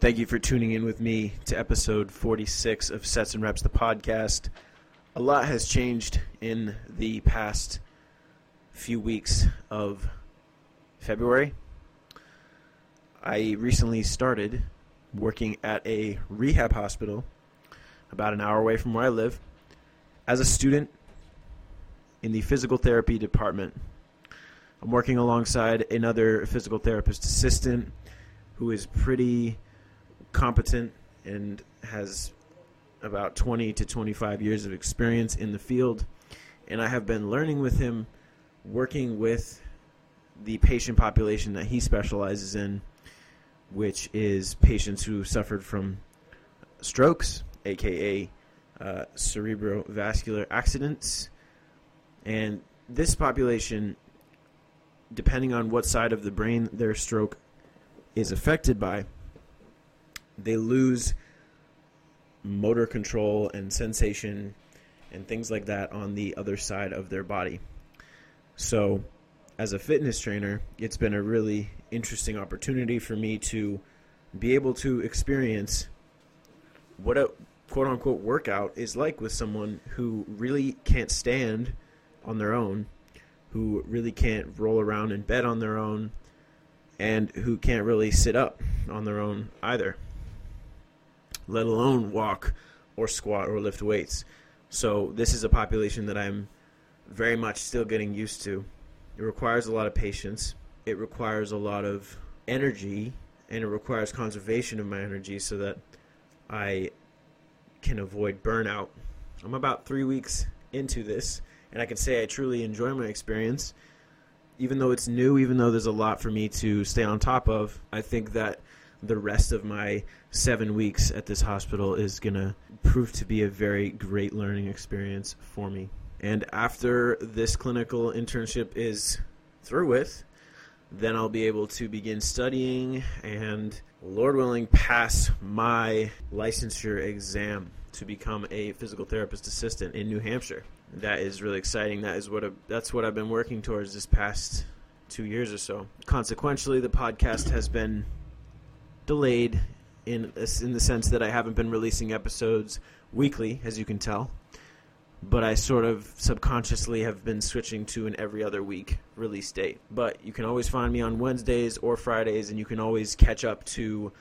Thank you for tuning in with me to episode 46 of Sets and Reps, the podcast. A lot has changed in the past few weeks of February. I recently started working at a rehab hospital about an hour away from where I live as a student in the physical therapy department. I'm working alongside another physical therapist assistant who is pretty competent and has about 20 to 25 years of experience in the field. And I have been learning with him, working with the patient population that he specializes in, which is patients who suffered from strokes, aka uh, cerebrovascular accidents. And this population, depending on what side of the brain their stroke is affected by, they lose motor control and sensation and things like that on the other side of their body. So, as a fitness trainer, it's been a really interesting opportunity for me to be able to experience what a quote unquote workout is like with someone who really can't stand on their own, who really can't roll around in bed on their own, and who can't really sit up on their own either let alone walk or squat or lift weights. So this is a population that I'm very much still getting used to. It requires a lot of patience. It requires a lot of energy and it requires conservation of my energy so that I can avoid burnout. I'm about three weeks into this, and I can say I truly enjoy my experience. Even though it's new, even though there's a lot for me to stay on top of, I think that the rest of my seven weeks at this hospital is going to prove to be a very great learning experience for me. And after this clinical internship is through with, then I'll be able to begin studying and, Lord willing, pass my licensure exam to become a physical therapist assistant in New Hampshire. That is really exciting. That is what a, that's what I've been working towards this past two years or so. Consequentially, the podcast has been delayed in in the sense that I haven't been releasing episodes weekly, as you can tell. But I sort of subconsciously have been switching to an every other week release date. But you can always find me on Wednesdays or Fridays, and you can always catch up to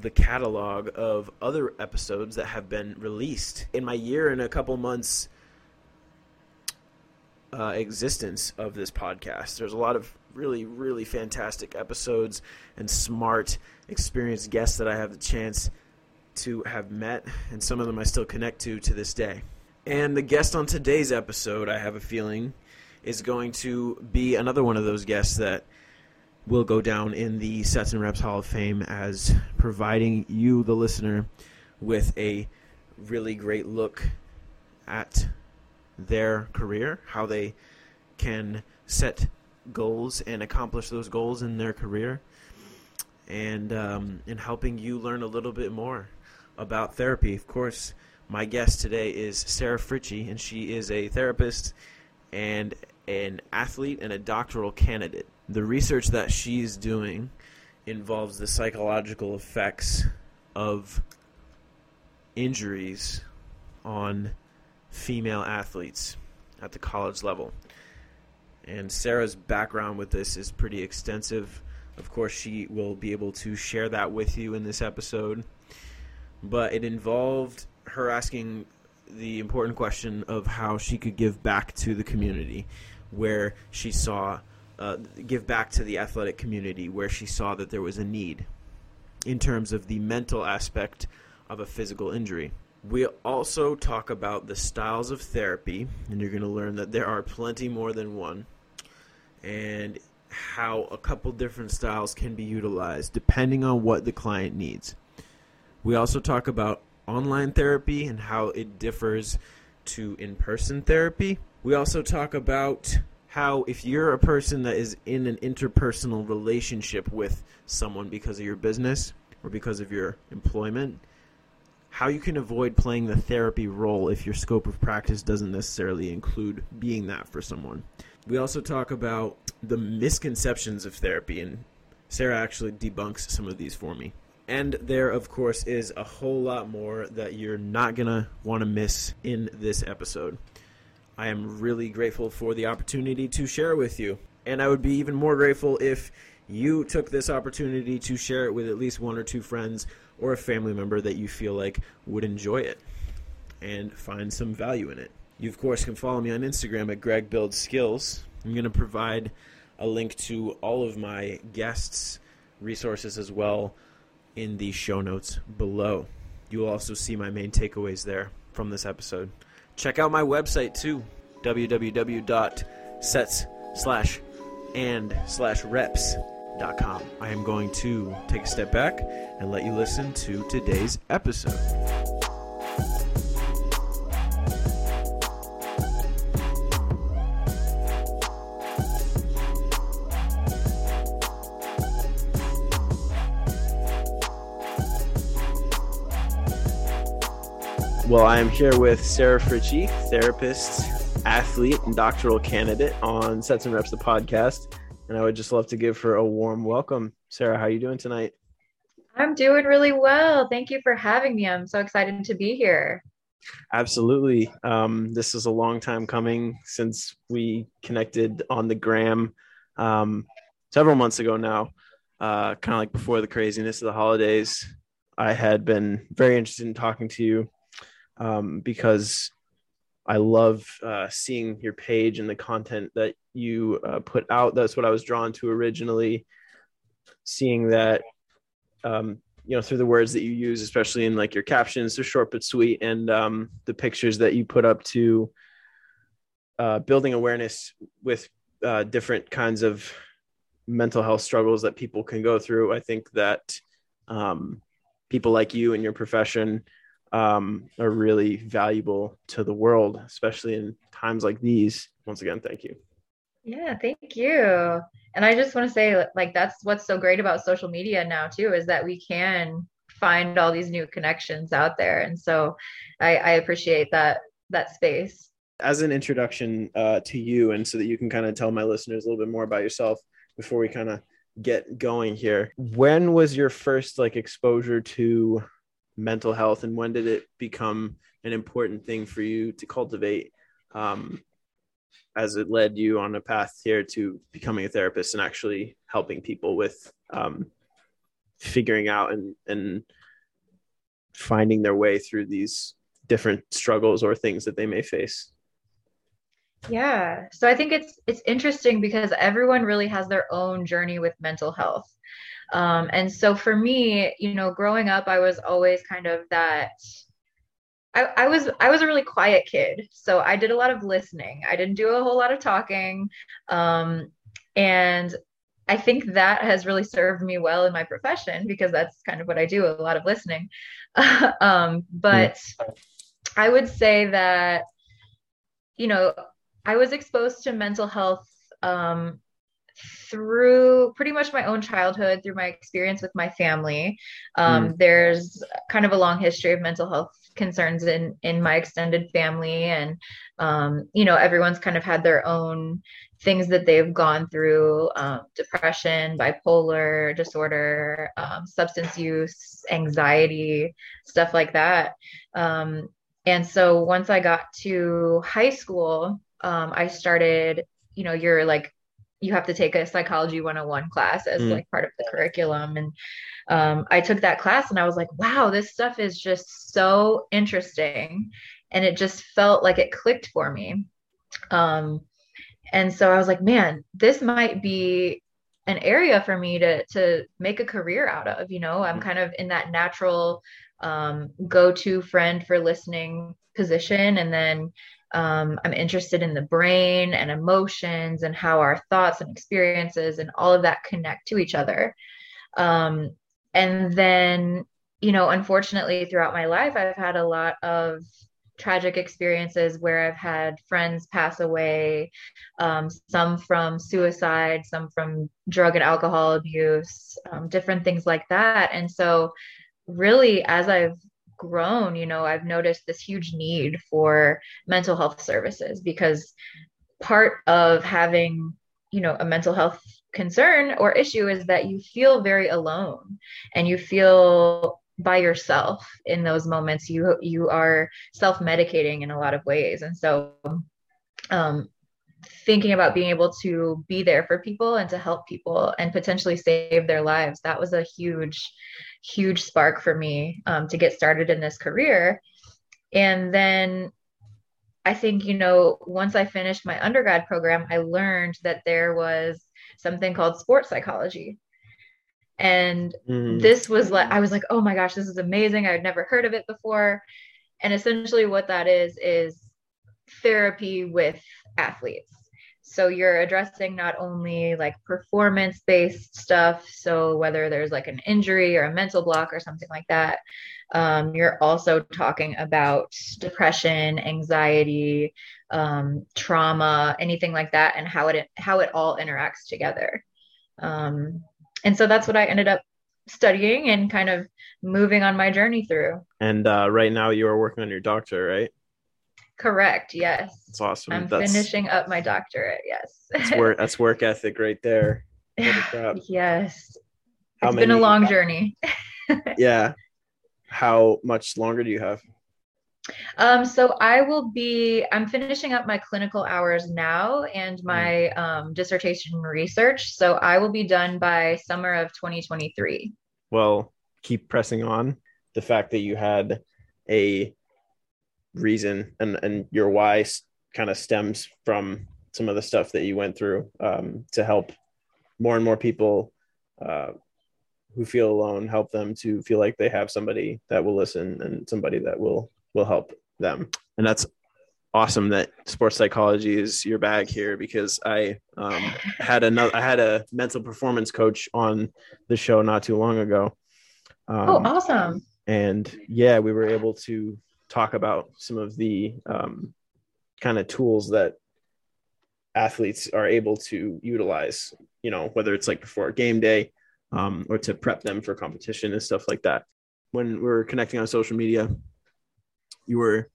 the catalog of other episodes that have been released in my year and a couple months uh, existence of this podcast. There's a lot of really, really fantastic episodes and smart, experienced guests that I have the chance to have met, and some of them I still connect to to this day. And the guest on today's episode, I have a feeling, is going to be another one of those guests that will go down in the Sets and Reps Hall of Fame as providing you, the listener, with a really great look at their career, how they can set goals and accomplish those goals in their career, and um, in helping you learn a little bit more about therapy. Of course, my guest today is Sarah Fritchie, and she is a therapist and an athlete and a doctoral candidate. The research that she's doing involves the psychological effects of injuries on female athletes at the college level. And Sarah's background with this is pretty extensive. Of course, she will be able to share that with you in this episode. But it involved her asking the important question of how she could give back to the community where she saw, uh, give back to the athletic community where she saw that there was a need in terms of the mental aspect of a physical injury. We also talk about the styles of therapy, and you're going to learn that there are plenty more than one, and how a couple different styles can be utilized depending on what the client needs. We also talk about online therapy and how it differs to in person therapy. We also talk about how, if you're a person that is in an interpersonal relationship with someone because of your business or because of your employment, how you can avoid playing the therapy role if your scope of practice doesn't necessarily include being that for someone. We also talk about the misconceptions of therapy, and Sarah actually debunks some of these for me. And there, of course, is a whole lot more that you're not going to want to miss in this episode. I am really grateful for the opportunity to share with you. And I would be even more grateful if you took this opportunity to share it with at least one or two friends or a family member that you feel like would enjoy it and find some value in it. You, of course, can follow me on Instagram at Greg Builds Skills. I'm going to provide a link to all of my guests' resources as well in the show notes below. You will also see my main takeaways there from this episode. Check out my website too, www.sets slash and slash. I am going to take a step back and let you listen to today's episode. Well, I am here with Sarah Fritchie, therapist, athlete, and doctoral candidate on Sets and Reps, the podcast. And I would just love to give her a warm welcome. Sarah, how are you doing tonight? I'm doing really well. Thank you for having me. I'm so excited to be here. Absolutely. Um, this is a long time coming since we connected on the gram um, several months ago now, uh, kind of like before the craziness of the holidays. I had been very interested in talking to you um, because I love uh, seeing your page and the content that you uh, put out. That's what I was drawn to originally. Seeing that, um, you know, through the words that you use, especially in like your captions, they're short but sweet, and um, the pictures that you put up to uh, building awareness with uh, different kinds of mental health struggles that people can go through. I think that um, people like you and your profession um, are really valuable to the world, especially in times like these. Once again, thank you. Yeah, thank you. And I just want to say, like, that's what's so great about social media now, too, is that we can find all these new connections out there. And so I, I appreciate that that space. As an introduction uh, to you, and so that you can kind of tell my listeners a little bit more about yourself before we kind of get going here. When was your first like exposure to mental health and when did it become an important thing for you to cultivate um, as it led you on a path here to becoming a therapist and actually helping people with um, figuring out and, and finding their way through these different struggles or things that they may face? Yeah. So i think it's it's interesting because everyone really has their own journey with mental health um, and so for me, you know, growing up, I was always kind of that. I, I was I was a really quiet kid, so I did a lot of listening. I didn't do a whole lot of talking, um, and I think that has really served me well in my profession because that's kind of what I do a lot of listening. um, but I would say that, you know, I was exposed to mental health um, through pretty much my own childhood, through my experience with my family. Um, mm. There's kind of a long history of mental health concerns in in my extended family, and um, you know, everyone's kind of had their own things that they've gone through: um, depression, bipolar disorder, um, substance use, anxiety, stuff like that. Um, and so once I got to high school, um, I started you know you're like you have to take a psychology 101 class as mm. like part of the curriculum. And um, i took that class and i was like wow this stuff is just so interesting. And it just felt like it clicked for me. Um, and so i was like man this might be an area for me to to make a career out of you know? I'm mm. kind of in that natural um, go-to friend for listening position. And then um, I'm interested in the brain and emotions and how our thoughts and experiences and all of that connect to each other. Um, and then, you know, unfortunately, throughout my life, I've had a lot of tragic experiences where I've had friends pass away, um, some from suicide, some from drug and alcohol abuse, um, different things like that. And so, really, as I've grown, you know, I've noticed this huge need for mental health services because part of having, you know, a mental health concern or issue is that you feel very alone and you feel by yourself in those moments. You you are self-medicating in a lot of ways. And so um, thinking about being able to be there for people and to help people and potentially save their lives that was a huge huge spark for me um, to get started in this career. And then i think you know once i finished my undergrad program i learned that there was something called sports psychology. And mm. this was like i was like oh my gosh this is amazing. I had never heard of it before. And essentially what that is is therapy with athletes so you're addressing not only like performance based stuff so whether there's like an injury or a mental block or something like that um, you're also talking about depression anxiety um, trauma anything like that and how it how it all interacts together. Um, and so that's what i ended up studying and kind of moving on my journey through. And uh, right now you are working on your doctor right Correct. Yes. That's awesome. I'm that's, finishing up my doctorate. Yes. that's work. That's work ethic right there. yes. How it's many, been a long journey. yeah. How much longer do you have? Um, so I will be, I'm finishing up my clinical hours now and hmm. my um, dissertation research. So I will be done by summer of 2023. Well, keep pressing on. The fact that you had a reason and and your why kind of stems from some of the stuff that you went through um, to help more and more people uh, who feel alone help them to feel like they have somebody that will listen and somebody that will will help them. And that's awesome that sports psychology is your bag here because i um, had another i had a mental performance coach on the show not too long ago. Um, oh awesome. and yeah we were able to talk about some of the um, kind of tools that athletes are able to utilize, you know, whether it's like before a game day um, or to prep them for competition and stuff like that. When we are connecting on social media, you were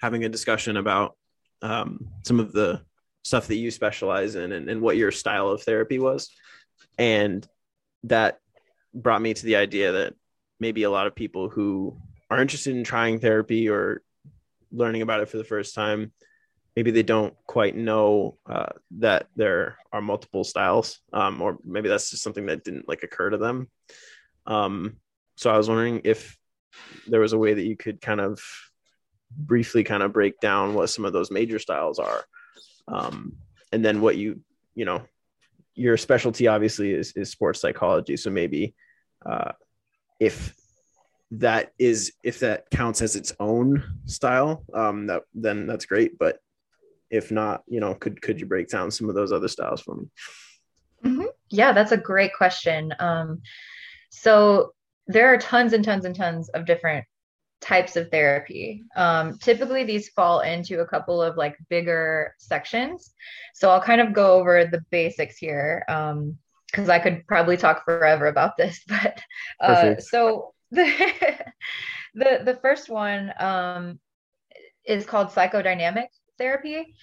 having a discussion about um, some of the stuff that you specialize in and, and what your style of therapy was. And that brought me to the idea that maybe a lot of people who are interested in trying therapy or learning about it for the first time, maybe they don't quite know uh, that there are multiple styles, um, or maybe that's just something that didn't like occur to them. Um, so I was wondering if there was a way that you could kind of briefly kind of break down what some of those major styles are, um, and then what you you know your specialty obviously is is sports psychology. So maybe uh, if that is if that counts as its own style um that then that's great but if not you know could could you break down some of those other styles for me? Mm-hmm. yeah that's a great question. Um so there are tons and tons and tons of different types of therapy. Um typically these fall into a couple of like bigger sections. So i'll kind of go over the basics here um because i could probably talk forever about this but uh so the the the first one um, is called psychodynamic therapy.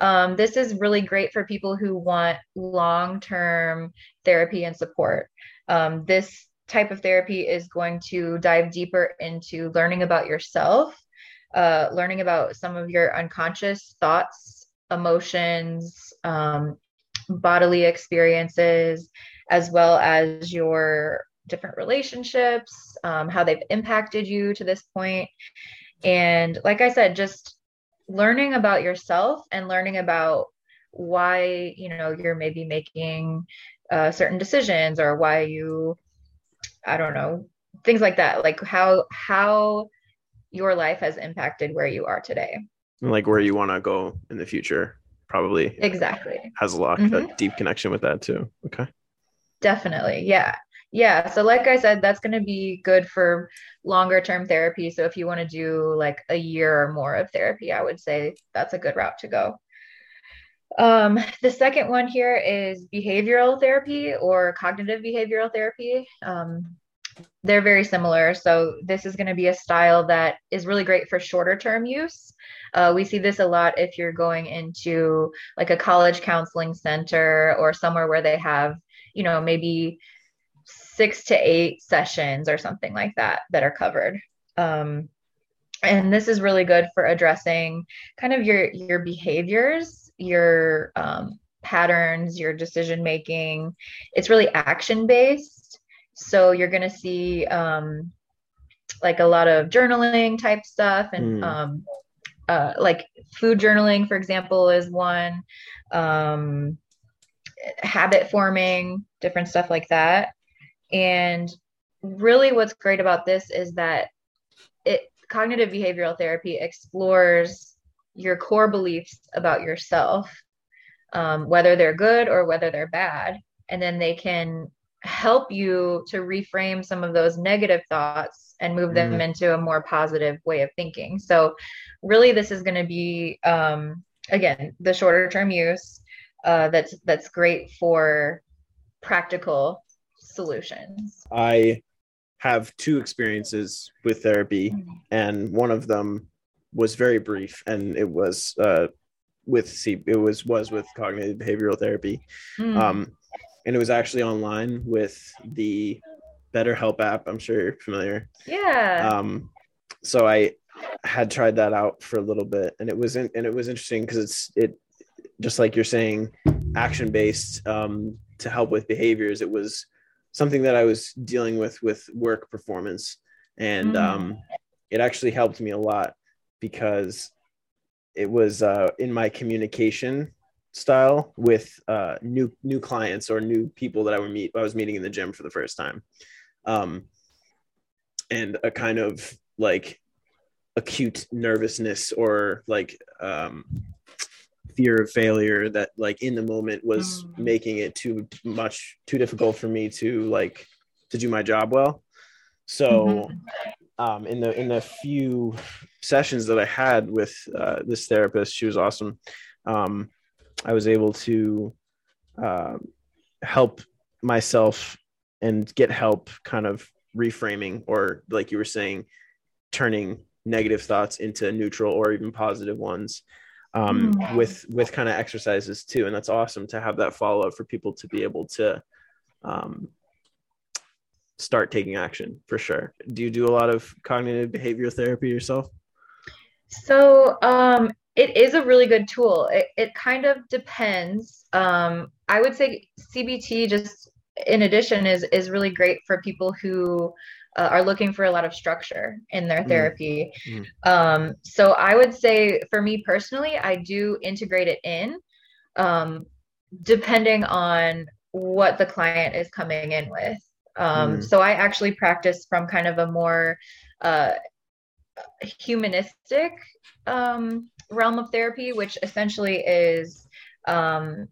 Um, this is really great for people who want long term therapy and support. Um, this type of therapy is going to dive deeper into learning about yourself, uh, learning about some of your unconscious thoughts, emotions, um, bodily experiences, as well as your different relationships, um, how they've impacted you to this point. And like I said, just learning about yourself and learning about why, you know, you're maybe making uh, certain decisions or why you, I don't know, things like that. Like how, how your life has impacted where you are today. Like where you want to go in the future, probably. Exactly. Has a lot, mm-hmm. a deep connection with that too. Okay. Definitely. Yeah. Yeah. So, like I said, that's going to be good for longer term therapy. So, if you want to do like a year or more of therapy, I would say that's a good route to go. Um, the second one here is behavioral therapy or cognitive behavioral therapy. Um, they're very similar. So this is going to be a style that is really great for shorter term use. Uh, we see this a lot if you're going into like a college counseling center or somewhere where they have, you know, maybe six to eight sessions or something like that that are covered. Um, and this is really good for addressing kind of your your behaviors, your um, patterns, your decision making. It's really action based. So you're going to see um, like a lot of journaling type stuff and mm. um, uh, like food journaling, for example, is one. Um, habit forming, different stuff like that. And really, what's great about this is that it cognitive behavioral therapy explores your core beliefs about yourself um, whether they're good or whether they're bad. And then they can help you to reframe some of those negative thoughts and move them mm. into a more positive way of thinking. So, really, this is going to be um, again the shorter term use uh, that's that's great for practical solutions. I have two experiences with therapy, mm. and one of them was very brief, and it was uh, with C it was was with cognitive behavioral therapy. Mm. Um, and it was actually online with the BetterHelp app. I'm sure you're familiar. Yeah. Um, so I had tried that out for a little bit, and it was in, and it was interesting because it's it just like you're saying, action based um, to help with behaviors. It was something that I was dealing with with work performance, and mm. um, it actually helped me a lot because it was uh, in my communication style with uh, new new clients or new people that I would meet. I was meeting in the gym for the first time, um, and a kind of like acute nervousness or like um, fear of failure that like in the moment was mm. making it too much too difficult for me to like to do my job well. So mm-hmm um, in the in the few sessions that I had with uh, this therapist, she was awesome. Um, I was able to uh, help myself and get help, kind of reframing, or like you were saying, turning negative thoughts into neutral or even positive ones. Um, mm. with with kind of exercises too, and that's awesome to have that follow up for people to be able to um, start taking action for sure. Do you do a lot of cognitive behavioral therapy yourself? So um, it is a really good tool. It, it kind of depends. Um, I would say CBT just in addition is is really great for people who uh, are looking for a lot of structure in their mm. therapy. Mm. Um, so I would say for me personally, I do integrate it in um, depending on what the client is coming in with. Um, mm. So I actually practice from kind of a more uh, humanistic um, realm of therapy, which essentially is um,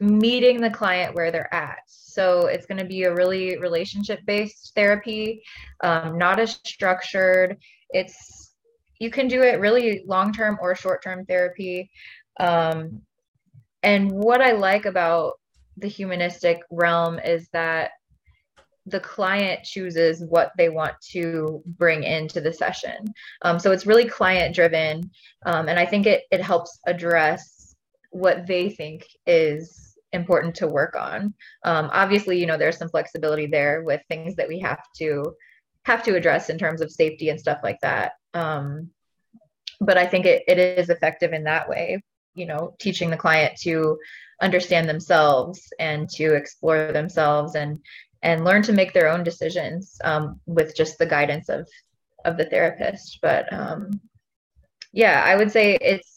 meeting the client where they're at. So it's going to be a really relationship based therapy, um, not as structured. It's you can do it really long term or short term therapy. Um, and what I like about the humanistic realm is that the client chooses what they want to bring into the session. Um, so it's really client driven. Um, and I think it, it helps address what they think is important to work on. Um, obviously, you know, there's some flexibility there with things that we have to have to address in terms of safety and stuff like that. Um, but I think it, it is effective in that way, you know, teaching the client to understand themselves and to explore themselves and and learn to make their own decisions um, with just the guidance of of the therapist but um, yeah i would say it's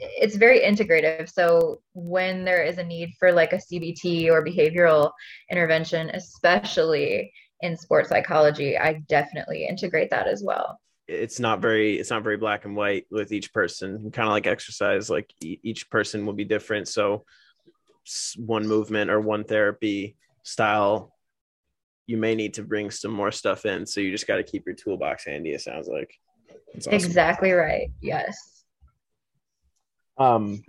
it's very integrative so when there is a need for like a cbt or behavioral intervention especially in sports psychology i definitely integrate that as well it's not very it's not very black and white with each person kind of like exercise like e- each person will be different so one movement or one therapy style you may need to bring some more stuff in. So you just got to keep your toolbox handy. It sounds like. Awesome. Exactly right. Yes. Um,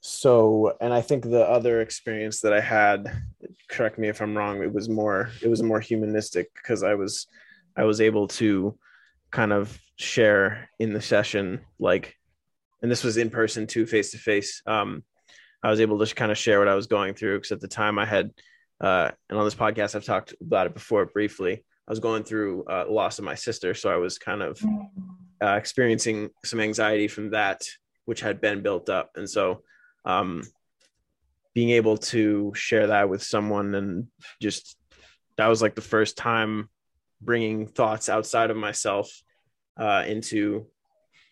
so and i think the other experience that i had correct me if i'm wrong it was more it was more humanistic because i was i was able to kind of share in the session like and this was in person too face to face um i was able to kind of share what i was going through because at the time i had uh and on this podcast i've talked about it before briefly i was going through uh, loss of my sister. So i was kind of uh, experiencing some anxiety from that which had been built up. And so um, being able to share that with someone and just that was like the first time bringing thoughts outside of myself uh, into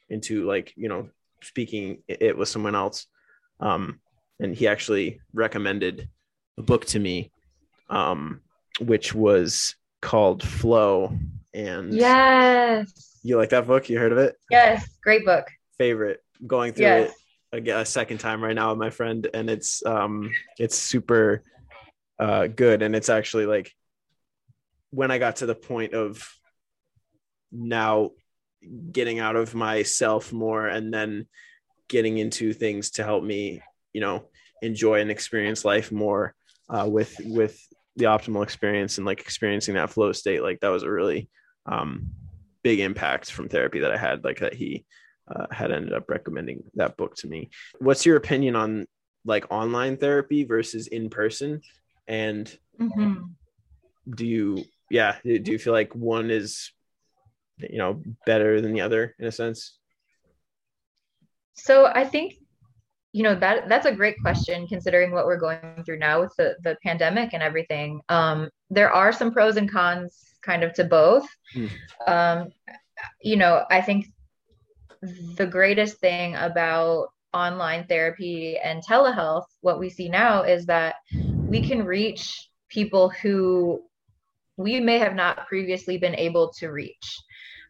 into like you know speaking it with someone else. Um, and he actually recommended a book to me um, which was called flow. And yes. you like that book? You heard of it? Yes. Great book. Favorite going through yes. it a, a second time right now with my friend, and it's um it's super uh good, and it's actually like when I got to the point of now getting out of myself more and then getting into things to help me you know enjoy and experience life more uh, with with the optimal experience and like experiencing that flow state like that was a really um, big impact from therapy that i had like that he uh, had ended up recommending that book to me. What's your opinion on like online therapy versus in person? And mm-hmm. do you, yeah, do you feel like one is, you know, better than the other in a sense? So I think you know that that's a great question considering what we're going through now with the the pandemic and everything um there are some pros and cons kind of to both mm. um you know i think the greatest thing about online therapy and telehealth, what we see now is that we can reach people who we may have not previously been able to reach.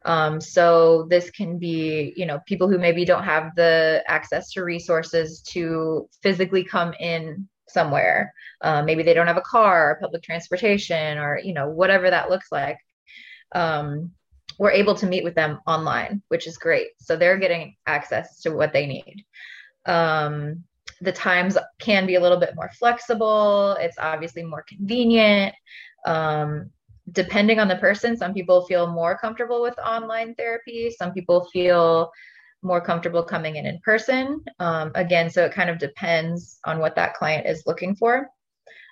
Um, so this can be, you know, people who maybe don't have the access to resources to physically come in somewhere. Uh, maybe they don't have a car, or public transportation, or you know, whatever that looks like. Um, we're able to meet with them online, which is great. So they're getting access to what they need. Um, the times can be a little bit more flexible. It's obviously more convenient. Um, depending on the person, some people feel more comfortable with online therapy. Some people feel more comfortable coming in in person. Um, again, so it kind of depends on what that client is looking for.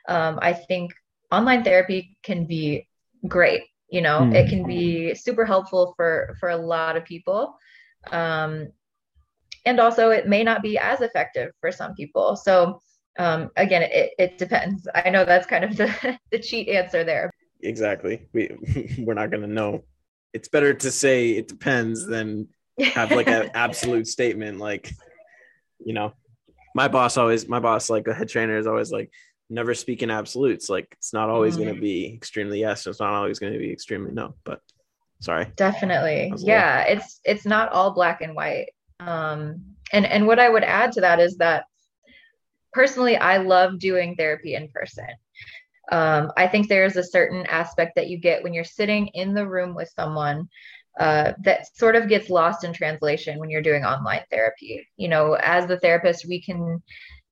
Um, I think online therapy can be great you know mm. it can be super helpful for for a lot of people. Um, and also it may not be as effective for some people. So um, again it, it depends. I know that's kind of the, the cheat answer there. Exactly. We we're not going to know. It's better to say it depends than have like an absolute statement like you know my boss always my boss like a head trainer is always like never speak in absolutes. Like it's not always mm-hmm. going to be extremely yes. It's not always going to be extremely no. But sorry. Definitely. Yeah. Little... It's it's not all black and white. Um, and and what I would add to that is that personally, I love doing therapy in person. Um, I think there's a certain aspect that you get when you're sitting in the room with someone uh, that sort of gets lost in translation when you're doing online therapy. You know, as the therapist, we can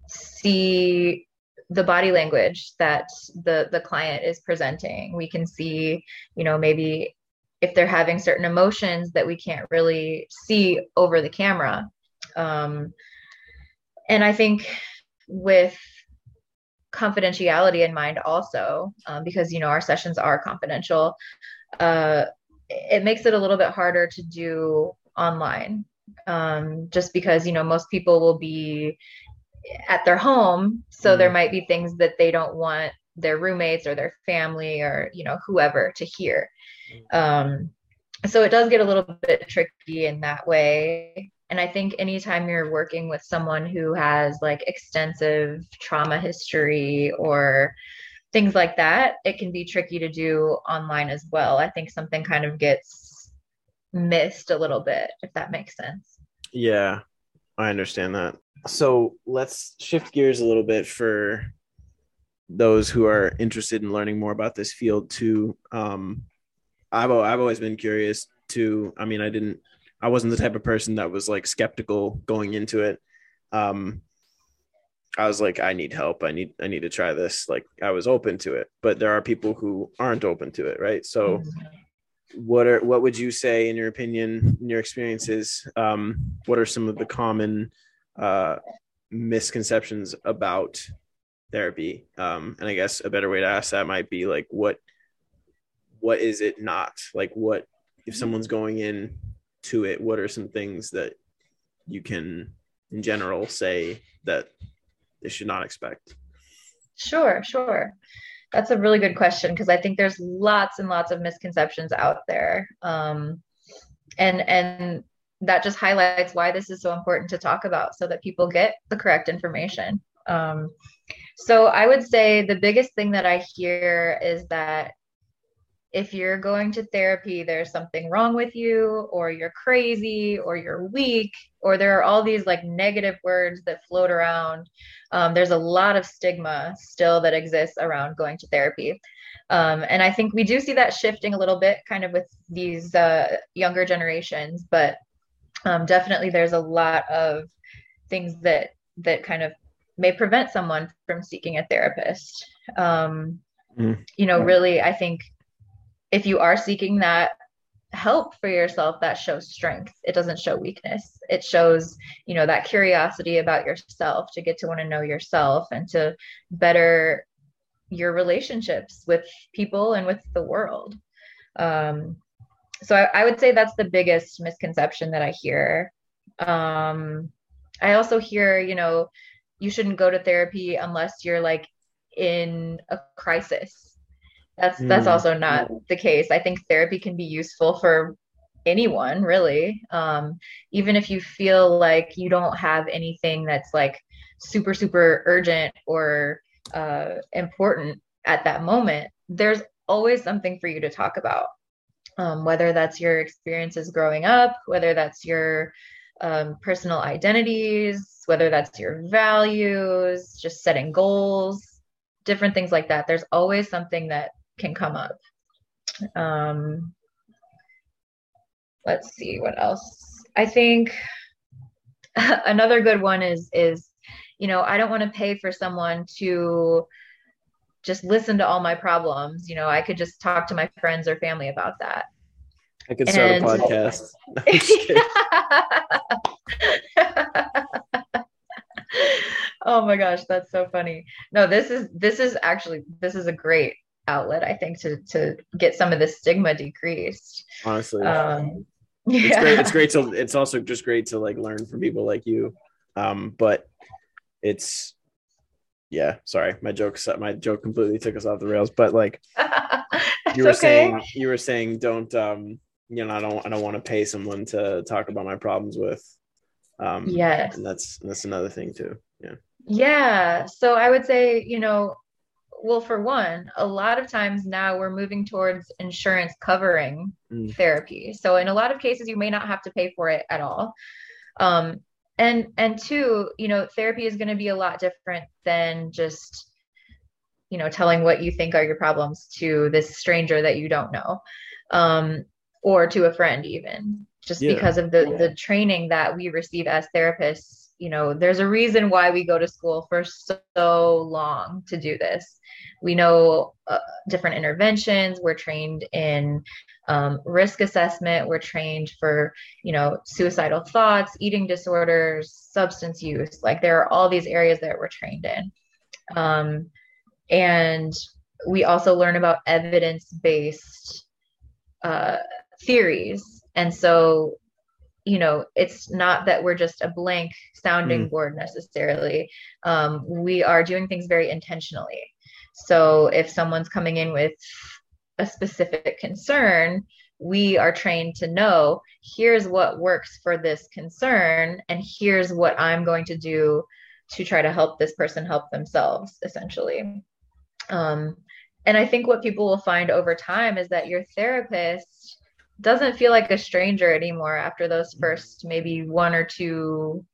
see the body language that the the client is presenting. We can see you know maybe if they're having certain emotions that we can't really see over the camera. Um, and i think with confidentiality in mind also um, because you know our sessions are confidential uh, it makes it a little bit harder to do online um, just because you know most people will be at their home so mm. there might be things that they don't want their roommates or their family or you know whoever to hear. Mm. um, so it does get a little bit tricky in that way. And i think anytime you're working with someone who has like extensive trauma history or things like that it can be tricky to do online as well. I think something kind of gets missed a little bit if that makes sense. Yeah i understand that so let's shift gears a little bit for those who are interested in learning more about this field too. Um, I've I've always been curious To I mean, I didn't, I wasn't the type of person that was like skeptical going into it. Um, I was like, I need help. I need I need to try this. Like I was open to it, but there are people who aren't open to it, right? So mm-hmm. What are what would you say in your opinion, in your experiences, um, what are some of the common uh, misconceptions about therapy? Um, and I guess a better way to ask that might be like what what is it not? Like what if someone's going in to it, what are some things that you can in general say that they should not expect? Sure, sure. That's a really good question because I think there's lots and lots of misconceptions out there. Um, and and that just highlights why this is so important to talk about so that people get the correct information. Um, so I would say the biggest thing that I hear is that if you're going to therapy, there's something wrong with you, or you're crazy, or you're weak, or there are all these like negative words that float around. Um, there's a lot of stigma still that exists around going to therapy. Um, and I think we do see that shifting a little bit kind of with these uh, younger generations, but um, definitely there's a lot of things that that kind of may prevent someone from seeking a therapist. Um, mm. You know, really, I think if you are seeking that help for yourself that shows strength. It doesn't show weakness. It shows you know that curiosity about yourself to get to want to know yourself and to better your relationships with people and with the world. Um, so I, I, would say that's the biggest misconception that i hear. Um, i also hear you know you shouldn't go to therapy unless you're like in a crisis that's that's mm. also not the case. I think therapy can be useful for anyone really. Um, even if you feel like you don't have anything that's like super super urgent or uh, important at that moment there's always something for you to talk about. Um, whether that's your experiences growing up whether that's your um, personal identities whether that's your values just setting goals different things like that. There's always something that can come up. Um, let's see what else. I think another good one is is you know I don't want to pay for someone to just listen to all my problems. You know, I could just talk to my friends or family about that. I could start and, a podcast. oh my gosh, that's so funny. No, this is this is actually this is a great outlet i think to to get some of the stigma decreased. Honestly. Um, yeah. it's great it's great to it's also just great to like learn from people like you. Um but it's yeah sorry my joke my joke completely took us off the rails but like you were okay. saying you were saying don't um you know i don't i don't want to pay someone to talk about my problems with um yeah and that's that's another thing too yeah. Yeah so i would say you know well, for one, a lot of times now we're moving towards insurance covering mm. therapy. So in a lot of cases, you may not have to pay for it at all. Um, and and two, you know, therapy is going to be a lot different than just you know telling what you think are your problems to this stranger that you don't know um, or to a friend even just yeah. because of the the training that we receive as therapists you know there's a reason why we go to school for so long to do this. We know uh, different interventions. We're trained in um, risk assessment. We're trained for you know suicidal thoughts eating disorders substance use. Like there are all these areas that we're trained in. Um, and we also learn about evidence-based uh, theories. And so you know it's not that we're just a blank sounding mm. board necessarily. Um, we are doing things very intentionally. So if someone's coming in with a specific concern we are trained to know here's what works for this concern and here's what i'm going to do to try to help this person help themselves essentially. Um, and i think what people will find over time is that your therapist doesn't feel like a stranger anymore after those mm-hmm. first maybe one or two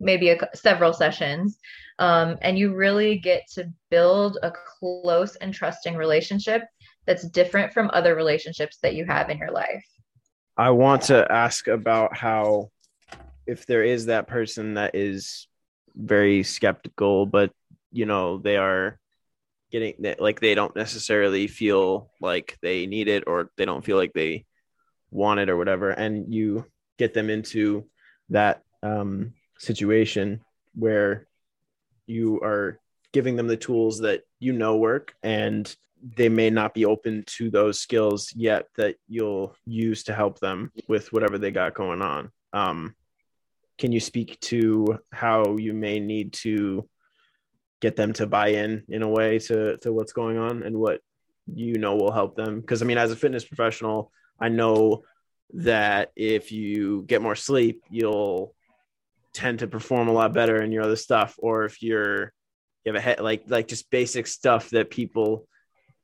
maybe a, several sessions um, and you really get to build a close and trusting relationship that's different from other relationships that you have in your life i want to ask about how if there is that person that is very skeptical, but you know they are getting like they don't necessarily feel like they need it or they don't feel like they want it or whatever, and you get them into that um, situation where you are giving them the tools that you know work and they may not be open to those skills yet that you'll use to help them with whatever they got going on. Um, can you speak to how you may need to get them to buy in in a way to to what's going on and what you know will help them? Because I mean, as a fitness professional, I know that if you get more sleep, you'll tend to perform a lot better in your other stuff. Or if you're you have a head like like just basic stuff that people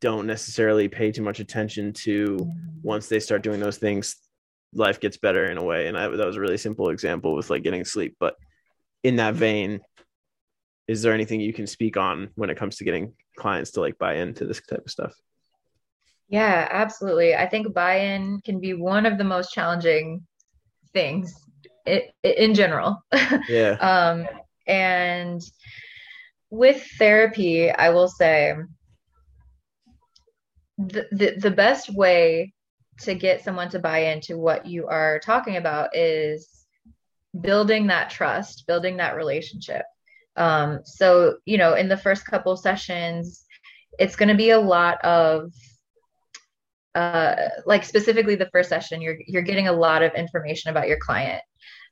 don't necessarily pay too much attention to once they start doing those things life gets better in a way and I, that was a really simple example with like getting sleep but in that vein is there anything you can speak on when it comes to getting clients to like buy into this type of stuff yeah absolutely. I think buy-in can be one of the most challenging things in, in general. Yeah. Um and with therapy i will say the, the, the best way to get someone to buy into what you are talking about is building that trust, building that relationship. Um, so, you know, in the first couple sessions, it's going to be a lot of uh, like specifically the first session, you're you're getting a lot of information about your client,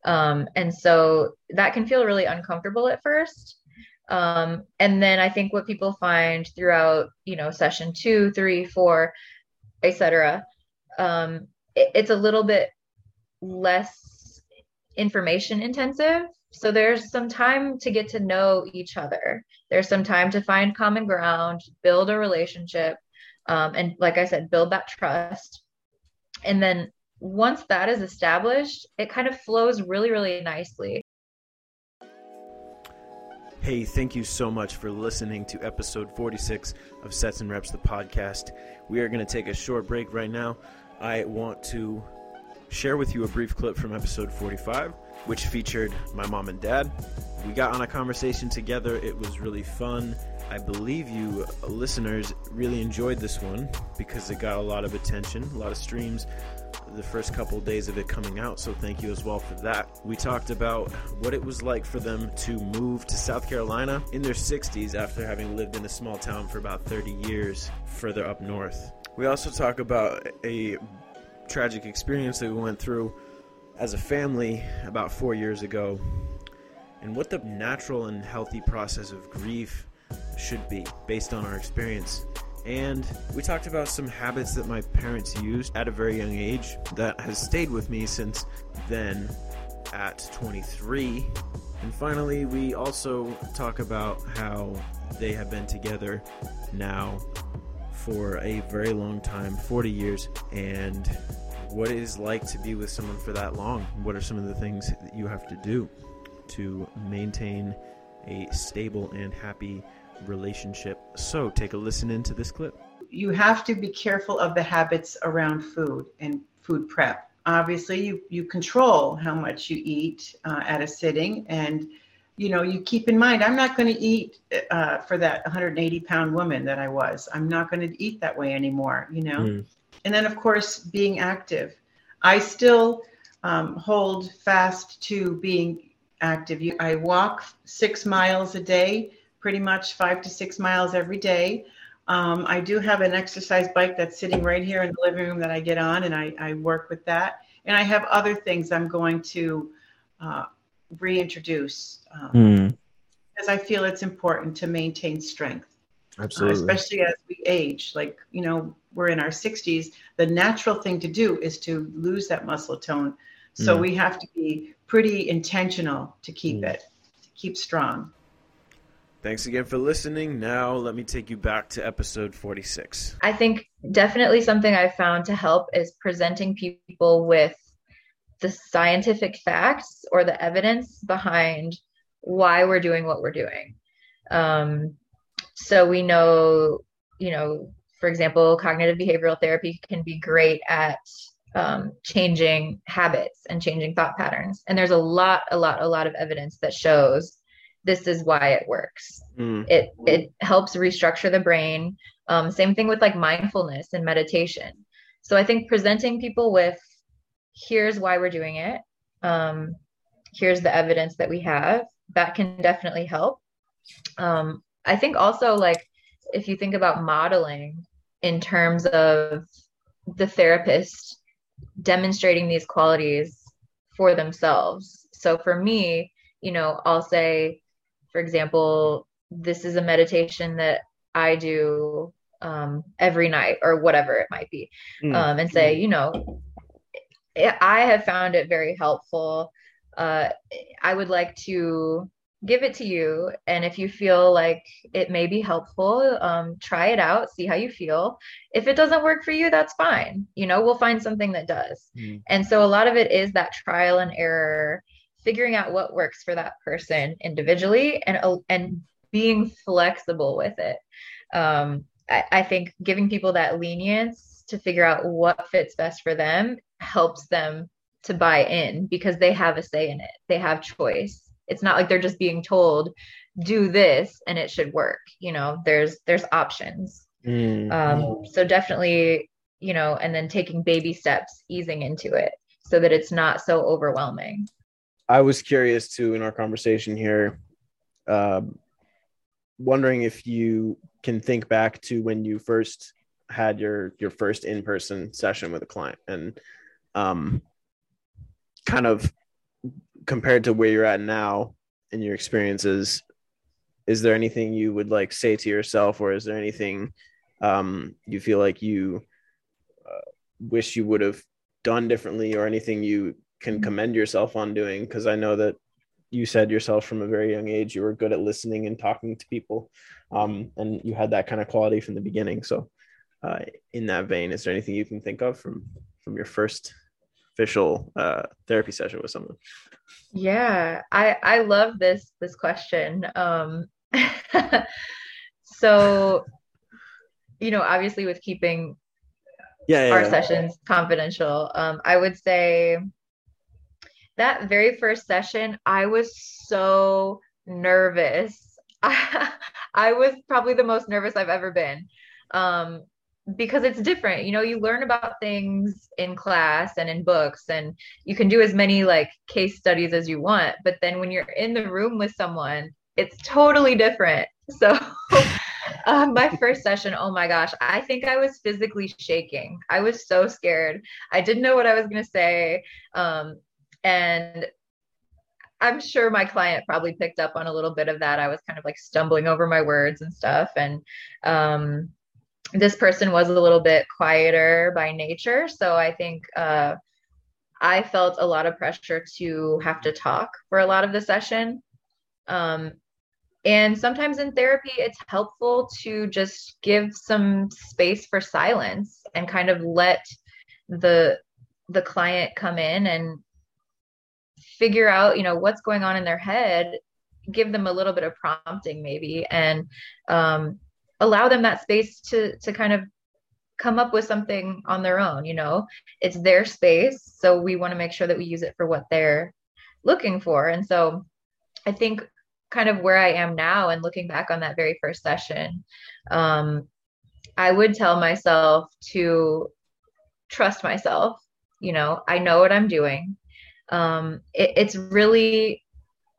um, and so that can feel really uncomfortable at first. Um, and then I think what people find throughout, you know, session two, three, four, etc., um, it, it's a little bit less information intensive. So there's some time to get to know each other. There's some time to find common ground, build a relationship, um, and like I said, build that trust. And then once that is established, it kind of flows really, really nicely. Hey, thank you so much for listening to episode 46 of Sets and Reps, the podcast. We are going to take a short break right now. I want to share with you a brief clip from episode 45, which featured my mom and dad. We got on a conversation together. It was really fun. I believe you uh, listeners really enjoyed this one because it got a lot of attention, a lot of streams, the first couple of days of it coming out. So thank you as well for that. We talked about what it was like for them to move to South Carolina in their 60s after having lived in a small town for about 30 years further up north. We also talk about a tragic experience that we went through as a family about four years ago and what the natural and healthy process of grief should be based on our experience and we talked about some habits that my parents used at a very young age that has stayed with me since then at 23. And finally, we also talk about how they have been together now for a very long time 40 years and what it is like to be with someone for that long. What are some of the things that you have to do to maintain a stable and happy relationship. So take a listen into this clip. You have to be careful of the habits around food and food prep. Obviously, you, you control how much you eat uh, at a sitting, and you know you keep in mind I'm not going to eat uh, for that 180 pound woman that I was. I'm not going to eat that way anymore. You know, mm. and then of course being active. I still um, hold fast to being active. I walk six miles a day pretty much five to six miles every day. Um, I do have an exercise bike that's sitting right here in the living room that I get on, and I, I work with that. And I have other things I'm going to uh, reintroduce um, mm. because I feel it's important to maintain strength. Absolutely. Uh, especially as we age. Like, you know, we're in our 60s. The natural thing to do is to lose that muscle tone. So mm. we have to be pretty intentional to keep mm. it, to keep strong. Thanks again for listening. Now, let me take you back to episode 46. I think definitely something I've found to help is presenting people with the scientific facts or the evidence behind why we're doing what we're doing. Um, so we know, you know, for example, cognitive behavioral therapy can be great at um, changing habits and changing thought patterns. And there's a lot, a lot, a lot of evidence that shows this is why it works. Mm. It it helps restructure the brain. Um, same thing with like mindfulness and meditation. So I think presenting people with here's why we're doing it. Um, here's the evidence that we have that can definitely help. Um, I think also like if you think about modeling in terms of the therapist demonstrating these qualities for themselves. So for me, you know, I'll say, for example, this is a meditation that I do um, every night or whatever it might be, Mm. um, and say, you know, I have found it very helpful. Uh, I would like to give it to you. And if you feel like it may be helpful, um, try it out, see how you feel. If it doesn't work for you, that's fine. You know, we'll find something that does. Mm. And so a lot of it is that trial and error, figuring out what works for that person individually and, and being flexible with it. Um, I, I think giving people that lenience to figure out what fits best for them helps them to buy in because they have a say in it. They have choice. It's not like they're just being told, do this and it should work. You know, there's there's options. Mm. Um, so definitely, you know, and then taking baby steps, easing into it so that it's not so overwhelming. I was curious too in our conversation here, um, wondering if you can think back to when you first had your your first in person session with a client and um, kind of compared to where you're at now in your experiences. Is there anything you would like say to yourself, or is there anything um, you feel like you uh, wish you would have done differently, or anything you can commend yourself on doing because I know that you said yourself from a very young age you were good at listening and talking to people, um, and you had that kind of quality from the beginning. So, uh, in that vein, is there anything you can think of from from your first official uh, therapy session with someone? Yeah, I I love this this question. Um, so, you know, obviously with keeping Yeah, yeah, our yeah. sessions confidential, um, I would say that very first session, I was so nervous. I, was probably the most nervous I've ever been. Um, because it's different. You know, you learn about things in class and in books, and you can do as many like case studies as you want. But then when you're in the room with someone, it's totally different. So, uh, my first session, oh my gosh, I think I was physically shaking. I was so scared. I didn't know what I was going to say. Um, and I'm sure my client probably picked up on a little bit of that. I was kind of like stumbling over my words and stuff. And um, this person was a little bit quieter by nature. So I think uh, I felt a lot of pressure to have to talk for a lot of the session. Um, and sometimes in therapy, it's helpful to just give some space for silence and kind of let the the client come in and figure out, you know, what's going on in their head, give them a little bit of prompting maybe, and um, allow them that space to to kind of come up with something on their own. You know, it's their space, so we want to make sure that we use it for what they're looking for. And so, I think kind of where I am now and looking back on that very first session, um, I would tell myself to trust myself. You know, I know what I'm doing. Um, it, it's really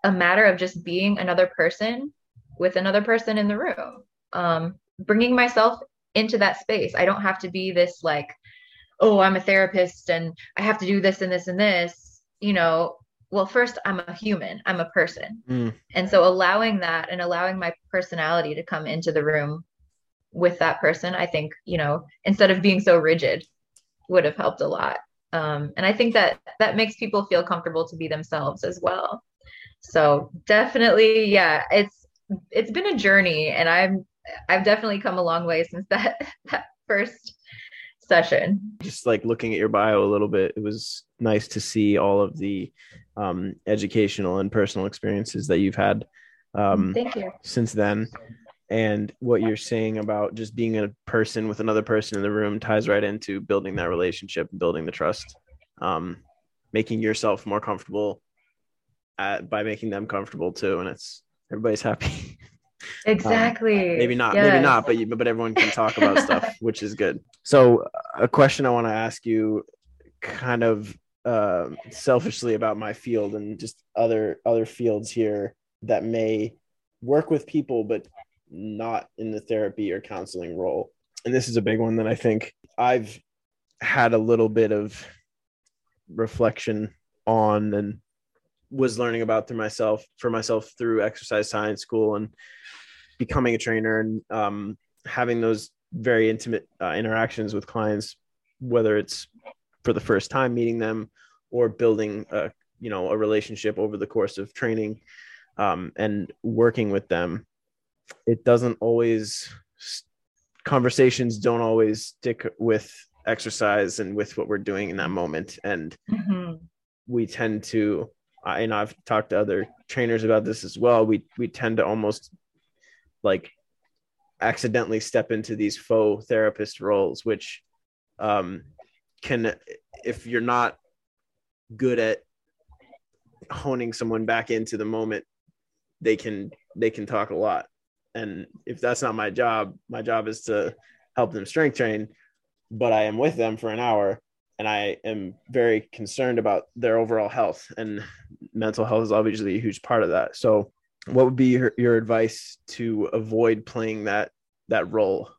a matter of just being another person with another person in the room, um, bringing myself into that space. I don't have to be this like, oh, I'm a therapist and I have to do this and this and this. You know, well, first, I'm a human, I'm a person. Mm. And so allowing that and allowing my personality to come into the room with that person, I think, you know, instead of being so rigid, would have helped a lot. Um, and I think that that makes people feel comfortable to be themselves as well. So definitely, yeah, it's it's been a journey, and I'm I've definitely come a long way since that that first session. Just like looking at your bio a little bit, it was nice to see all of the um, educational and personal experiences that you've had um, Thank you. since then. And what you're saying about just being a person with another person in the room ties right into building that relationship, building the trust, um, making yourself more comfortable at, by making them comfortable too. And it's everybody's happy. Exactly. Um, maybe not, yes. maybe not, but you, but everyone can talk about stuff, which is good. So, a question I want to ask you, kind of uh, selfishly about my field and just other other fields here that may work with people, but not in the therapy or counseling role. And this is a big one that I think I've had a little bit of reflection on and was learning about through myself for myself through exercise science school and becoming a trainer and um, having those very intimate uh, interactions with clients, whether it's for the first time meeting them or building a you know a relationship over the course of training um, and working with them. It doesn't always conversations don't always stick with exercise and with what we're doing in that moment and mm-hmm. we tend to I know I've talked to other trainers about this as well. We we tend to almost like accidentally step into these faux therapist roles, which um, can, if you're not good at honing someone back into the moment, they can they can talk a lot. And if that's not my job, my job is to help them strength train. But I am with them for an hour and I am very concerned about their overall health and mental health is obviously a huge part of that. So what would be your, your advice to avoid playing that that role,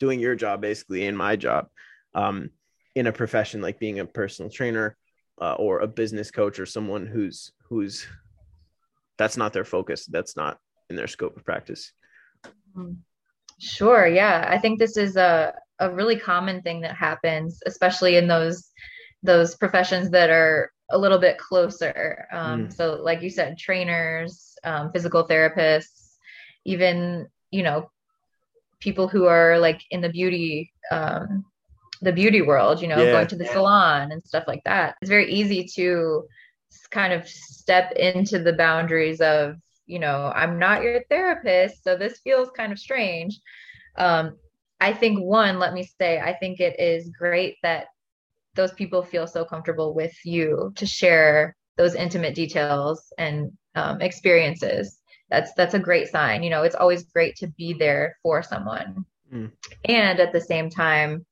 doing your job basically in my job, um, in a profession like being a personal trainer uh, or a business coach or someone who's who's that's not their focus, that's not in their scope of practice. Sure, yeah, I think this is a a really common thing that happens, especially in those those professions that are a little bit closer. Um, mm. So, like you said, trainers, um, physical therapists, even you know, people who are like in the beauty um, the beauty world. You know, yeah. going to the salon and stuff like that. It's very easy to kind of step into the boundaries of you know i'm not your therapist so this feels kind of strange um, I think one, let me say, I think it is great that those people feel so comfortable with you to share those intimate details and um, experiences. That's that's a great sign. You know, it's always great to be there for someone. Mm. And at the same time,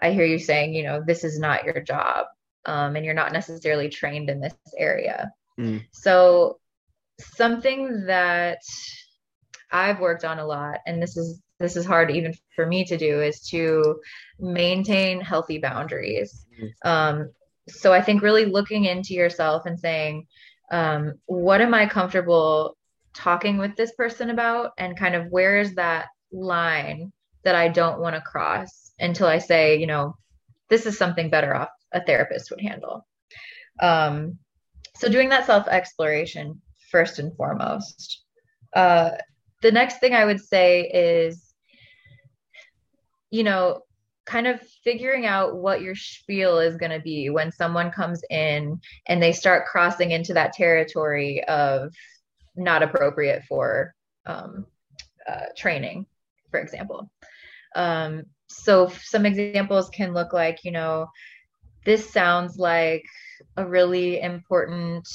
I hear you saying, you know, this is not your job, um, and you're not necessarily trained in this area. Mm. So something that I've worked on a lot, and this is this is hard even for me to do is to maintain healthy boundaries. Mm-hmm. um, so i think really looking into yourself and saying um, what am i comfortable talking with this person about? And kind of where is that line that i don't want to cross until i say you know this is something better off a therapist would handle. Um, so doing that self exploration first and foremost uh, the next thing i would say is you know, kind of figuring out what your spiel is going to be when someone comes in and they start crossing into that territory of not appropriate for um, uh, training, for example. Um, so some examples can look like, you know, this sounds like a really important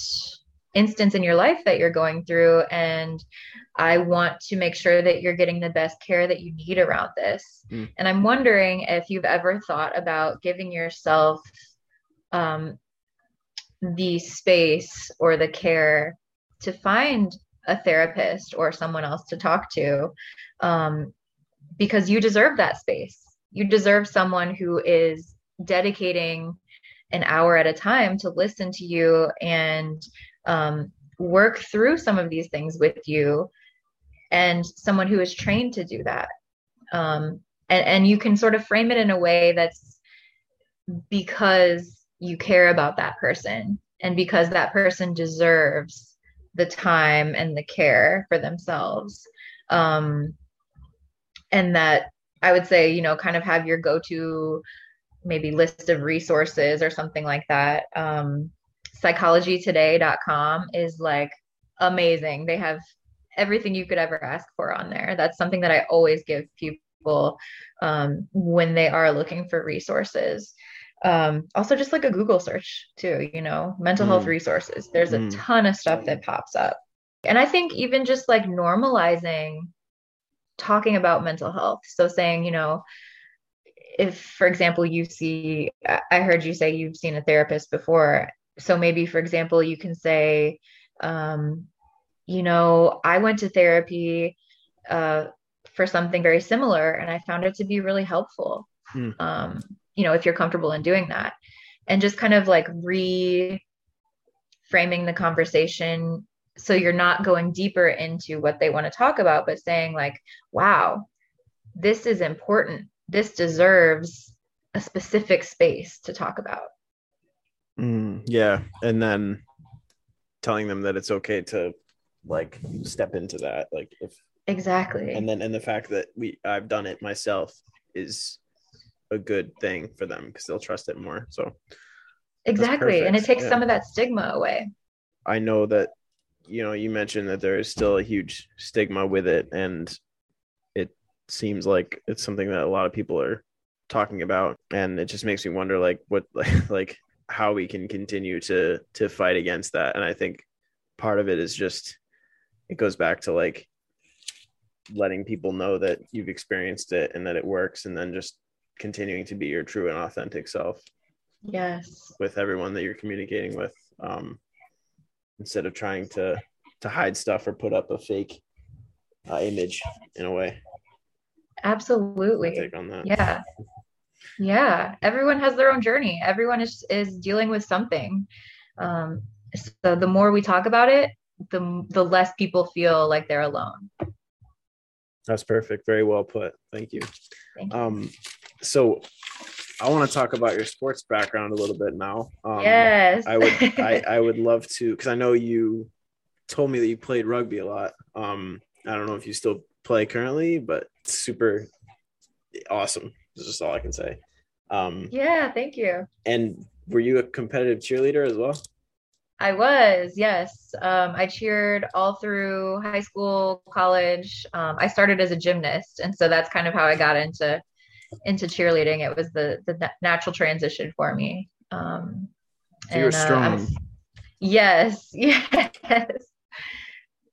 instance in your life that you're going through and i want to make sure that you're getting the best care that you need around this mm. and i'm wondering if you've ever thought about giving yourself um, the space or the care to find a therapist or someone else to talk to um, because you deserve that space you deserve someone who is dedicating an hour at a time to listen to you and um, work through some of these things with you and someone who is trained to do that. Um, and, and you can sort of frame it in a way that's because you care about that person and because that person deserves the time and the care for themselves. Um, and that i would say you know kind of have your go-to maybe list of resources or something like that. Um, psychologytoday.com is like amazing. They have everything you could ever ask for on there. That's something that I always give people um, when they are looking for resources. Um, also, just like a Google search, too, you know, mental mm. health resources. There's mm. a ton of stuff that pops up. And I think even just like normalizing talking about mental health. So saying, you know, if for example you see I heard you say you've seen a therapist before. So maybe for example you can say um, you know, I went to therapy uh, for something very similar and I found it to be really helpful. Hmm. Um, you know, if you're comfortable in doing that and just kind of like reframing the conversation so you're not going deeper into what they want to talk about but saying like wow this is important this deserves a specific space to talk about mm, yeah and then telling them that it's okay to like step into that like if exactly. And then and the fact that we i've done it myself is a good thing for them because they'll trust it more so. Exactly and it takes yeah. some of that stigma away. I know that you know you mentioned that there is still a huge stigma with it and it seems like it's something that a lot of people are talking about and it just makes me wonder like what like like how we can continue to to fight against that and i think part of it is just it goes back to like letting people know that you've experienced it and that it works and then just continuing to be your true and authentic self yes with everyone that you're communicating with um instead of trying to to hide stuff or put up a fake uh, image in a way. Absolutely. Take on that. Yeah. Yeah. Everyone has their own journey. Everyone is is dealing with something. Um, so the more we talk about it, the the less people feel like they're alone. That's perfect. Very well put. Thank you. Thank you. Um, so I want to talk about your sports background a little bit now. Um, yes. I would I, I would love to because I know you told me that you played rugby a lot. Um, I don't know if you still play currently, but super awesome. That's just all I can say. Um, yeah, thank you. And were you a competitive cheerleader as well? I was, yes. Um, I cheered all through high school, college. Um, I started as a gymnast, and so that's kind of how I got into into cheerleading. It was the the natural transition for me. Um, so you're uh, strong. yes, yes.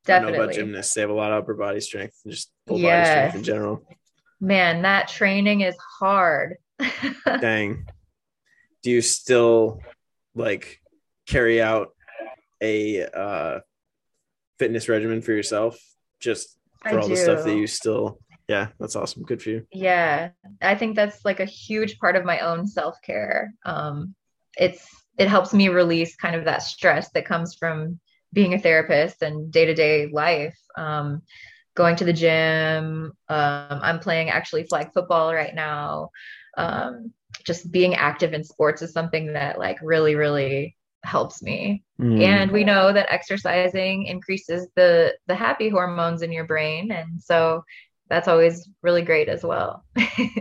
Definitely. I know about gymnasts. They have a lot of upper body strength and just full yes. body strength in general. Man, that training is hard. Dang. Do you still like carry out a uh, fitness regimen for yourself just for I all do. the stuff that you still yeah that's awesome good for you yeah i think that's like a huge part of my own self-care um it's it helps me release kind of that stress that comes from being a therapist and day-to-day life um going to the gym um i'm playing actually flag football right now um just being active in sports is something that like really really helps me mm. and we know that exercising increases the the happy hormones in your brain and so that's always really great as well.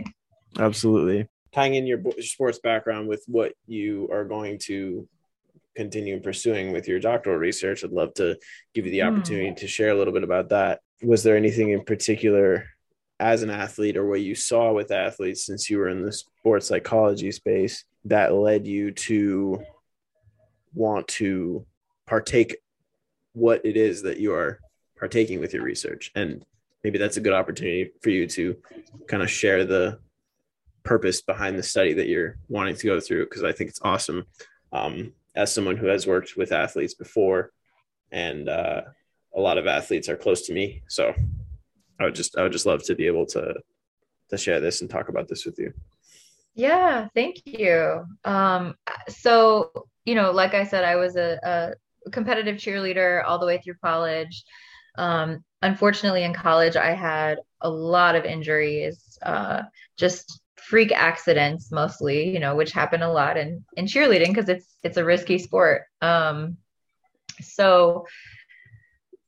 Absolutely. Tying in your sports background with what you are going to continue pursuing with your doctoral research, I'd love to give you the hmm. opportunity mm. to share a little bit about that. Was there anything in particular as an athlete or what you saw with athletes since you were in the sports psychology space that led you to want to partake what it is that you are partaking with your research and maybe that's a good opportunity for you to kind of share the purpose behind the study that you're wanting to go through because I think it's awesome. Um, as someone who has worked with athletes before, and uh, a lot of athletes are close to me, so I would just I would just love to be able to to share this and talk about this with you. Yeah, thank you. Um, so you know, like I said, I was a, a competitive cheerleader all the way through college. Um, unfortunately in college i had a lot of injuries uh, just freak accidents mostly you know which happen a lot in in cheerleading because it's it's a risky sport um so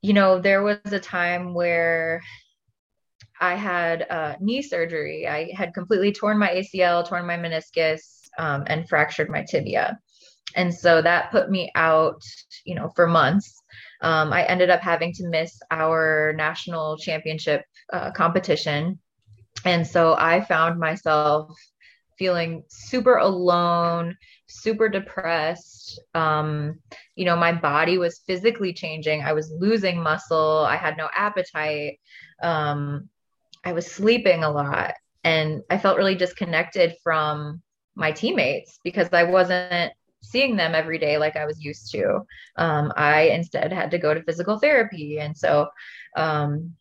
you know there was a time where i had uh, knee surgery i had completely torn my acl torn my meniscus um, and fractured my tibia and so that put me out you know for months um, I ended up having to miss our national championship uh, competition. And so I found myself feeling super alone, super depressed. Um, you know, my body was physically changing. I was losing muscle. I had no appetite. Um, I was sleeping a lot. And I felt really disconnected from my teammates because I wasn't seeing them every day like I was used to. Um, I instead had to go to physical therapy. And so, um,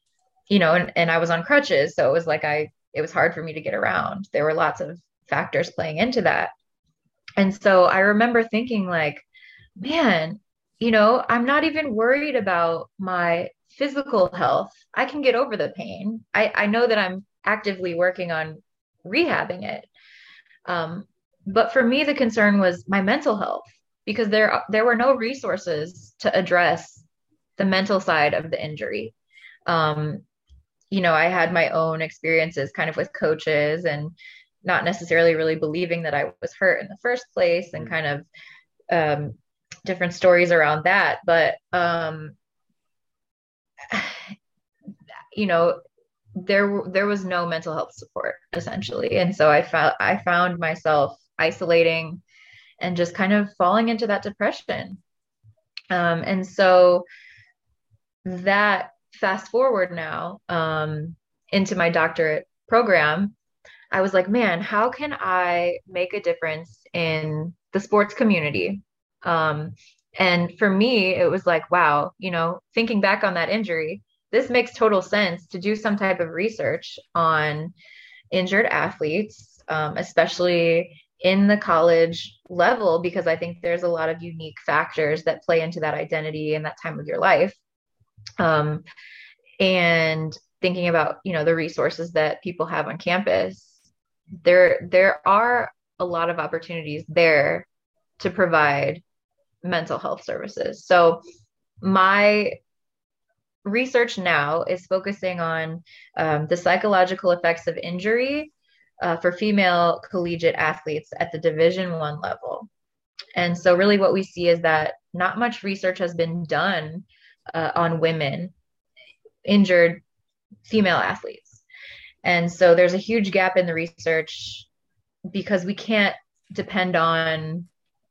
you know, and, and I was on crutches. So it was like I, it was hard for me to get around. There were lots of factors playing into that. And so I remember thinking, like, man, you know, I'm not even worried about my physical health. I can get over the pain. I, I know that I'm actively working on rehabbing it. Um, but for me, the concern was my mental health because there there were no resources to address the mental side of the injury. Um, you know, I had my own experiences kind of with coaches and not necessarily really believing that I was hurt in the first place and mm. kind of um, different stories around that. But, um, you know, there, there was no mental health support essentially. And so I found, I found myself isolating and just kind of falling into that depression. Um, and so that fast forward now um, into my doctorate program, I was like, man, how can I make a difference in the sports community? Um, and for me, it was like, wow, you know, thinking back on that injury, this makes total sense to do some type of research on injured athletes, um, especially in the college level, because I think there's a lot of unique factors that play into that identity and that time of your life. Um, and thinking about, you know, the resources that people have on campus there there are a lot of opportunities there to provide mental health services. So my research now is focusing on um, the psychological effects of injury uh, for female collegiate athletes at the division one level and so really what we see is that not much research has been done uh, on women injured female athletes and so there's a huge gap in the research because we can't depend on,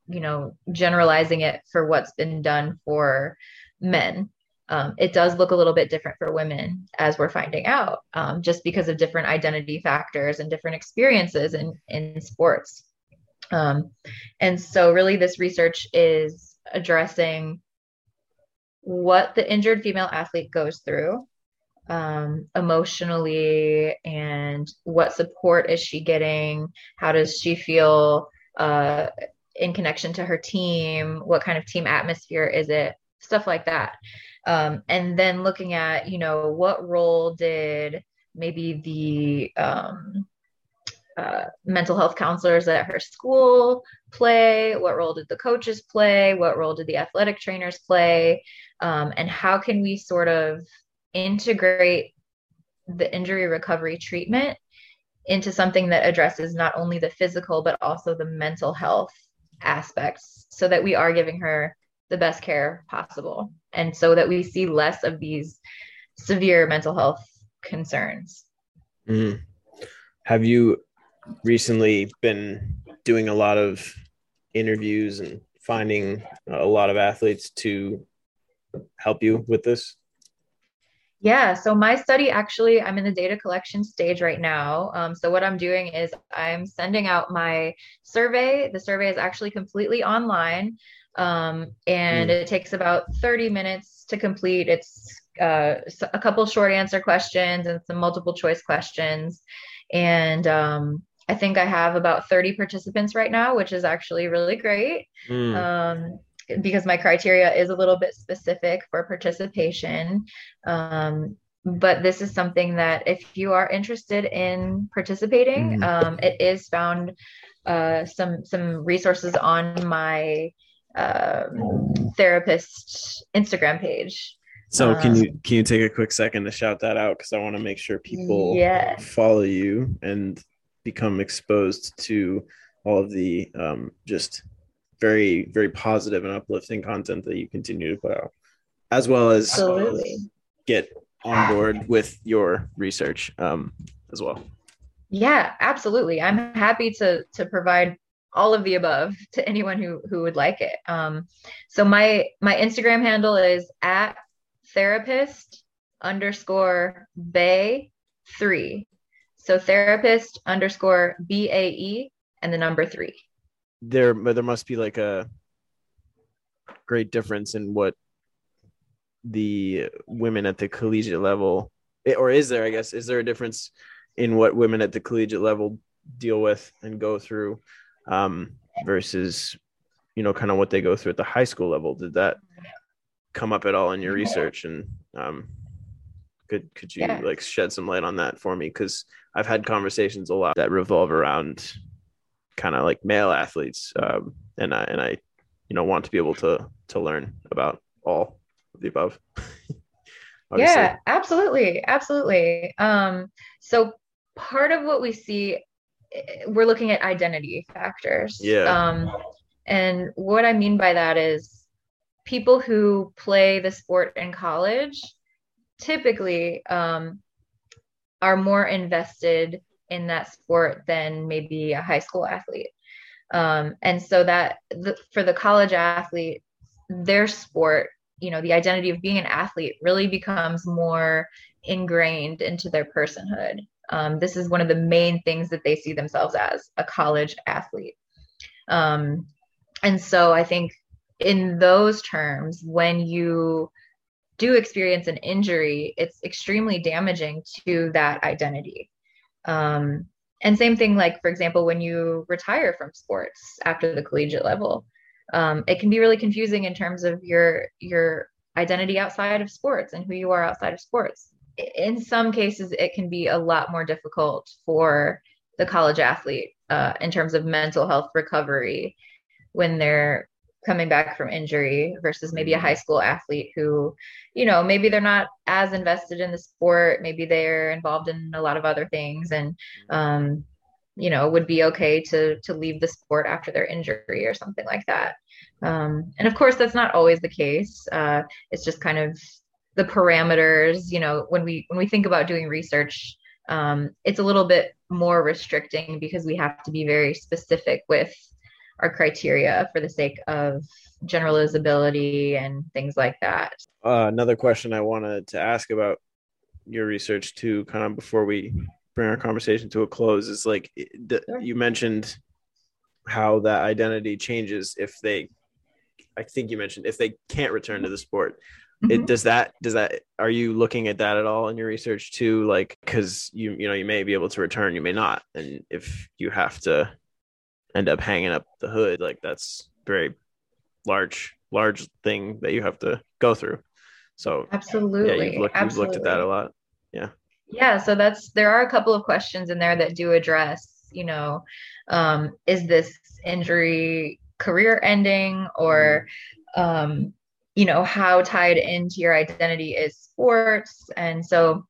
you know, generalizing it for what's been done for men. Um, it does look a little bit different for women as we're finding out um, just because of different identity factors and different experiences in, in sports um, and so really this research is addressing what the injured female athlete goes through um, emotionally and what support is she getting how does she feel uh, in connection to her team what kind of team atmosphere is it stuff like that. Um, and then looking at you know what role did maybe the um, uh, mental health counselors at her school play? What role did the coaches play? What role did the athletic trainers play? Um, and how can we sort of integrate the injury recovery treatment into something that addresses not only the physical but also the mental health aspects so that we are giving her the best care possible and so that we see less of these severe mental health concerns mm. have you recently been doing a lot of interviews and finding a lot of athletes to help you with this yeah, so my study actually, I'm in the data collection stage right now. Um, so, what I'm doing is I'm sending out my survey. The survey is actually completely online um, and mm. it takes about 30 minutes to complete. It's uh, a couple short answer questions and some multiple choice questions. And um, I think I have about 30 participants right now, which is actually really great. Mm. Um, because my criteria is a little bit specific for participation. Um, but this is something that if you are interested in participating, mm-hmm. um, it is found uh, some some resources on my uh, therapist Instagram page. So can um, you can you take a quick second to shout that out because I want to make sure people yeah. follow you and become exposed to all of the um, just very very positive and uplifting content that you continue to put out as well as Absolutely. get on board with your research um, as well yeah absolutely i'm happy to to provide all of the above to anyone who who would like it. Um, so my my Instagram handle is at therapist underscore bay three. So therapist underscore B A E and the number three. There, there must be like a great difference in what the women at the collegiate level, eh, or is there? I guess is there a difference in what women at the collegiate level deal with and go through um, versus, you know, kind of what they go through at the high school level? Did that come up at all in your research? And um, could could you yeah. like shed some light on that for me? Because I've had conversations a lot that revolve around kind of like male athletes, um, and I and I, you know, want to be able to to learn about all of the above. yeah, absolutely, absolutely. Um, so part of what we see, eh, we're looking at identity factors. Yeah. Um, and what I mean by that is people who play the sport in college typically um, are more invested in that sport than maybe a high school athlete. Um, and so that the, for the college athlete, their sport, you know, the identity of being an athlete really becomes more ingrained into their personhood. Um, this is one of the main things that they see themselves as a college athlete. Um, and so I think in those terms, when you do experience an injury, it's extremely damaging to that identity. Um, and same thing, like, for example, when you retire from sports after the collegiate level, um, it can be really confusing in terms of your your identity outside of sports and who you are outside of sports. In some cases, it can be a lot more difficult for the college athlete uh, in terms of mental health recovery when they're coming back from injury versus maybe a high school athlete who, you know, maybe they're not as invested in the sport. Maybe they're involved in a lot of other things and, um, you know, would be okay to to leave the sport after their injury or something like that. Um, and of course, that's not always the case. Uh, it's just kind of the parameters. You know, when we when we think about doing research, um, it's a little bit more restricting because we have to be very specific with our criteria for the sake of generalizability and things like that. Uh, another question I wanted to ask about your research too, kind of before we bring our conversation to a close, is like the, sure. you mentioned how that identity changes if they, I think you mentioned if they can't return to the sport. Mm-hmm. It does that does that are you looking at that at all in your research too like cuz you you know you may be able to return you may not and if you have to end up hanging up the hood like that's very large large thing that you have to go through. So absolutely yeah, you've looked, absolutely. You've looked at that a lot. Yeah. Yeah so that's there are a couple of questions in there that do address you know um, is this injury career ending or um, you know how tied into your identity is sports? And so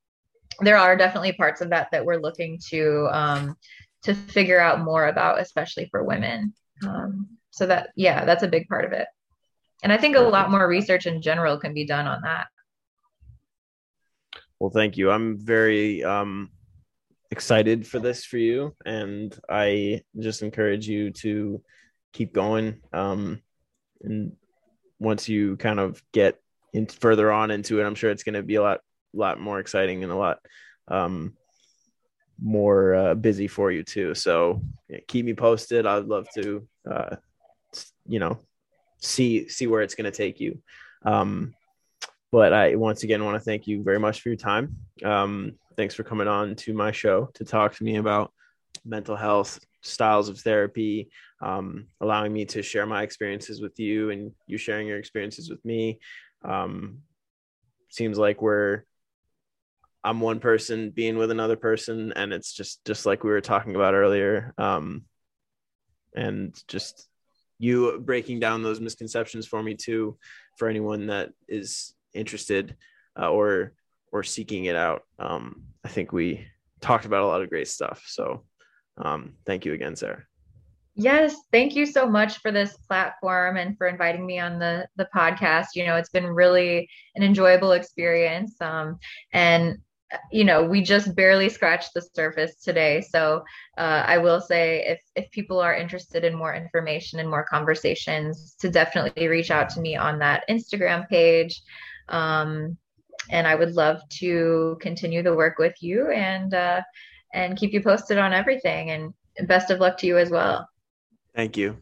there are definitely parts of that that we're looking to um, to figure out more about, especially for women. Um, so that, yeah, that's a big part of it. And I think a lot more research in general can be done on that. Well, thank you. I'm very um, excited for this for you, and I just encourage you to keep going. Um, and once you kind of get in further on into it, I'm sure it's going to be a lot, lot more exciting and a lot um, more uh, busy for you too. So yeah, keep me posted. I'd love to, uh, you know, see see where it's going to take you. Um, but I once again want to thank you very much for your time. Um, thanks for coming on to my show to talk to me about mental health, styles of therapy, um, allowing me to share my experiences with you and you sharing your experiences with me. Um, seems like we're I'm one person being with another person, and it's just just like we were talking about earlier. Um, and just you breaking down those misconceptions for me too, for anyone that is interested uh, or or seeking it out. Um, I think we talked about a lot of great stuff. So um, thank you again, Sarah. Yes, thank you so much for this platform and for inviting me on the the podcast. You know, it's been really an enjoyable experience. Um, and you know we just barely scratched the surface today. So uh, i will say if if people are interested in more information and more conversations to definitely reach out to me on that instagram page. Um, and i would love to continue the work with you and uh, and keep you posted on everything. And best of luck to you as well. Thank you.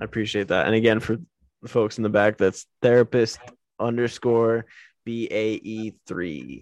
I appreciate that. And again for folks in the back that's therapist underscore bae3